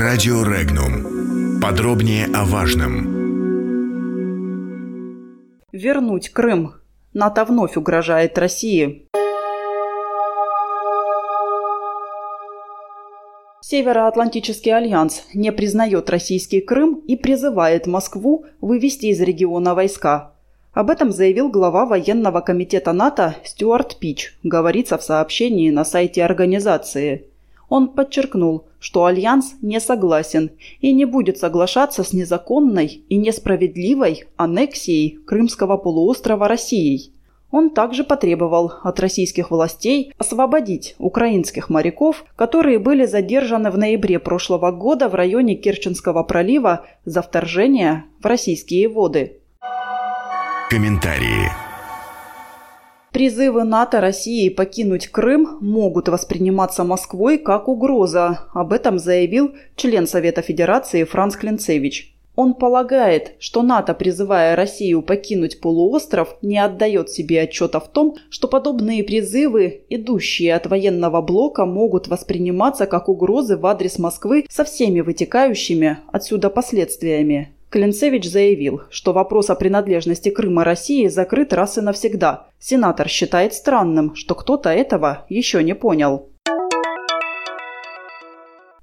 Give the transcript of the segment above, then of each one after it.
Радио Регнум. Подробнее о важном. Вернуть Крым. НАТО вновь угрожает России. Североатлантический альянс не признает российский Крым и призывает Москву вывести из региона войска. Об этом заявил глава военного комитета НАТО Стюарт Пич, говорится в сообщении на сайте организации. Он подчеркнул, что Альянс не согласен и не будет соглашаться с незаконной и несправедливой аннексией Крымского полуострова Россией. Он также потребовал от российских властей освободить украинских моряков, которые были задержаны в ноябре прошлого года в районе Керченского пролива за вторжение в российские воды. Комментарии. Призывы НАТО России покинуть Крым могут восприниматься Москвой как угроза. Об этом заявил член Совета Федерации Франц Клинцевич. Он полагает, что НАТО, призывая Россию покинуть полуостров, не отдает себе отчета в том, что подобные призывы, идущие от военного блока, могут восприниматься как угрозы в адрес Москвы со всеми вытекающими отсюда последствиями. Клинцевич заявил, что вопрос о принадлежности Крыма России закрыт раз и навсегда. Сенатор считает странным, что кто-то этого еще не понял.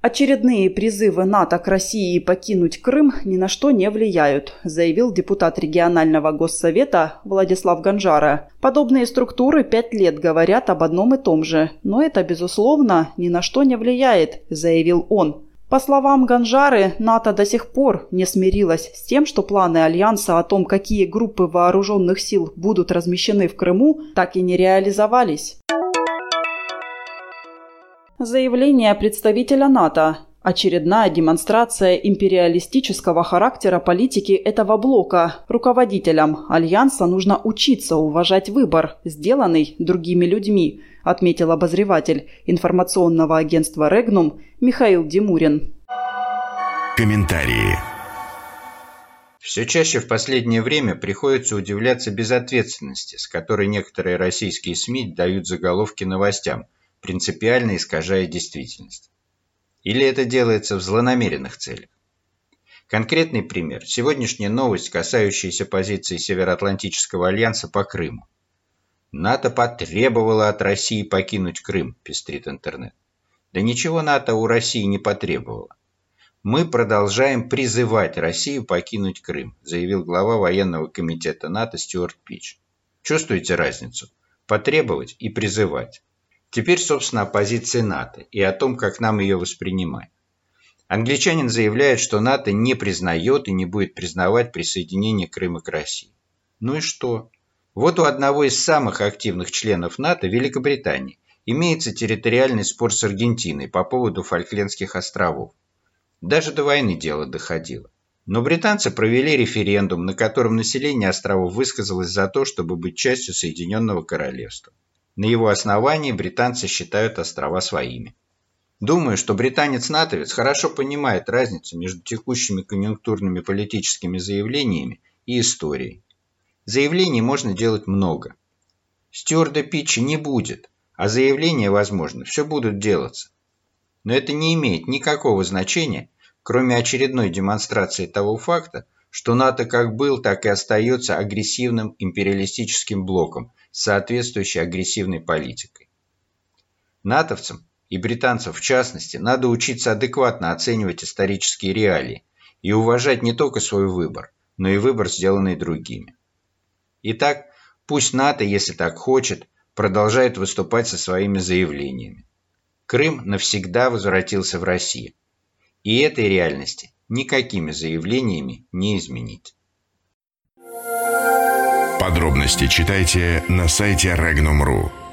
Очередные призывы НАТО к России покинуть Крым ни на что не влияют, заявил депутат регионального госсовета Владислав Ганжара. Подобные структуры пять лет говорят об одном и том же, но это, безусловно, ни на что не влияет, заявил он. По словам Ганжары, НАТО до сих пор не смирилась с тем, что планы Альянса о том, какие группы вооруженных сил будут размещены в Крыму, так и не реализовались. Заявление представителя НАТО. Очередная демонстрация империалистического характера политики этого блока. Руководителям Альянса нужно учиться уважать выбор, сделанный другими людьми, отметил обозреватель информационного агентства «Регнум» Михаил Димурин. Комментарии. Все чаще в последнее время приходится удивляться безответственности, с которой некоторые российские СМИ дают заголовки новостям, принципиально искажая действительность. Или это делается в злонамеренных целях? Конкретный пример. Сегодняшняя новость, касающаяся позиции Североатлантического альянса по Крыму. НАТО потребовало от России покинуть Крым, пестрит интернет. Да ничего НАТО у России не потребовало. Мы продолжаем призывать Россию покинуть Крым, заявил глава военного комитета НАТО Стюарт Пич. Чувствуете разницу? Потребовать и призывать. Теперь, собственно, о позиции НАТО и о том, как нам ее воспринимать. Англичанин заявляет, что НАТО не признает и не будет признавать присоединение Крыма к России. Ну и что? Вот у одного из самых активных членов НАТО, Великобритании, имеется территориальный спор с Аргентиной по поводу Фольклендских островов. Даже до войны дело доходило. Но британцы провели референдум, на котором население островов высказалось за то, чтобы быть частью Соединенного Королевства. На его основании британцы считают острова своими. Думаю, что британец-натовец хорошо понимает разницу между текущими конъюнктурными политическими заявлениями и историей. Заявлений можно делать много. Стюарда Питча не будет, а заявления, возможно, все будут делаться. Но это не имеет никакого значения, кроме очередной демонстрации того факта, что НАТО как был, так и остается агрессивным империалистическим блоком соответствующей агрессивной политикой. Натовцам, и британцам в частности, надо учиться адекватно оценивать исторические реалии и уважать не только свой выбор, но и выбор, сделанный другими. Итак, пусть НАТО, если так хочет, продолжает выступать со своими заявлениями. Крым навсегда возвратился в Россию. И этой реальности никакими заявлениями не изменить. Подробности читайте на сайте Regnum.ru.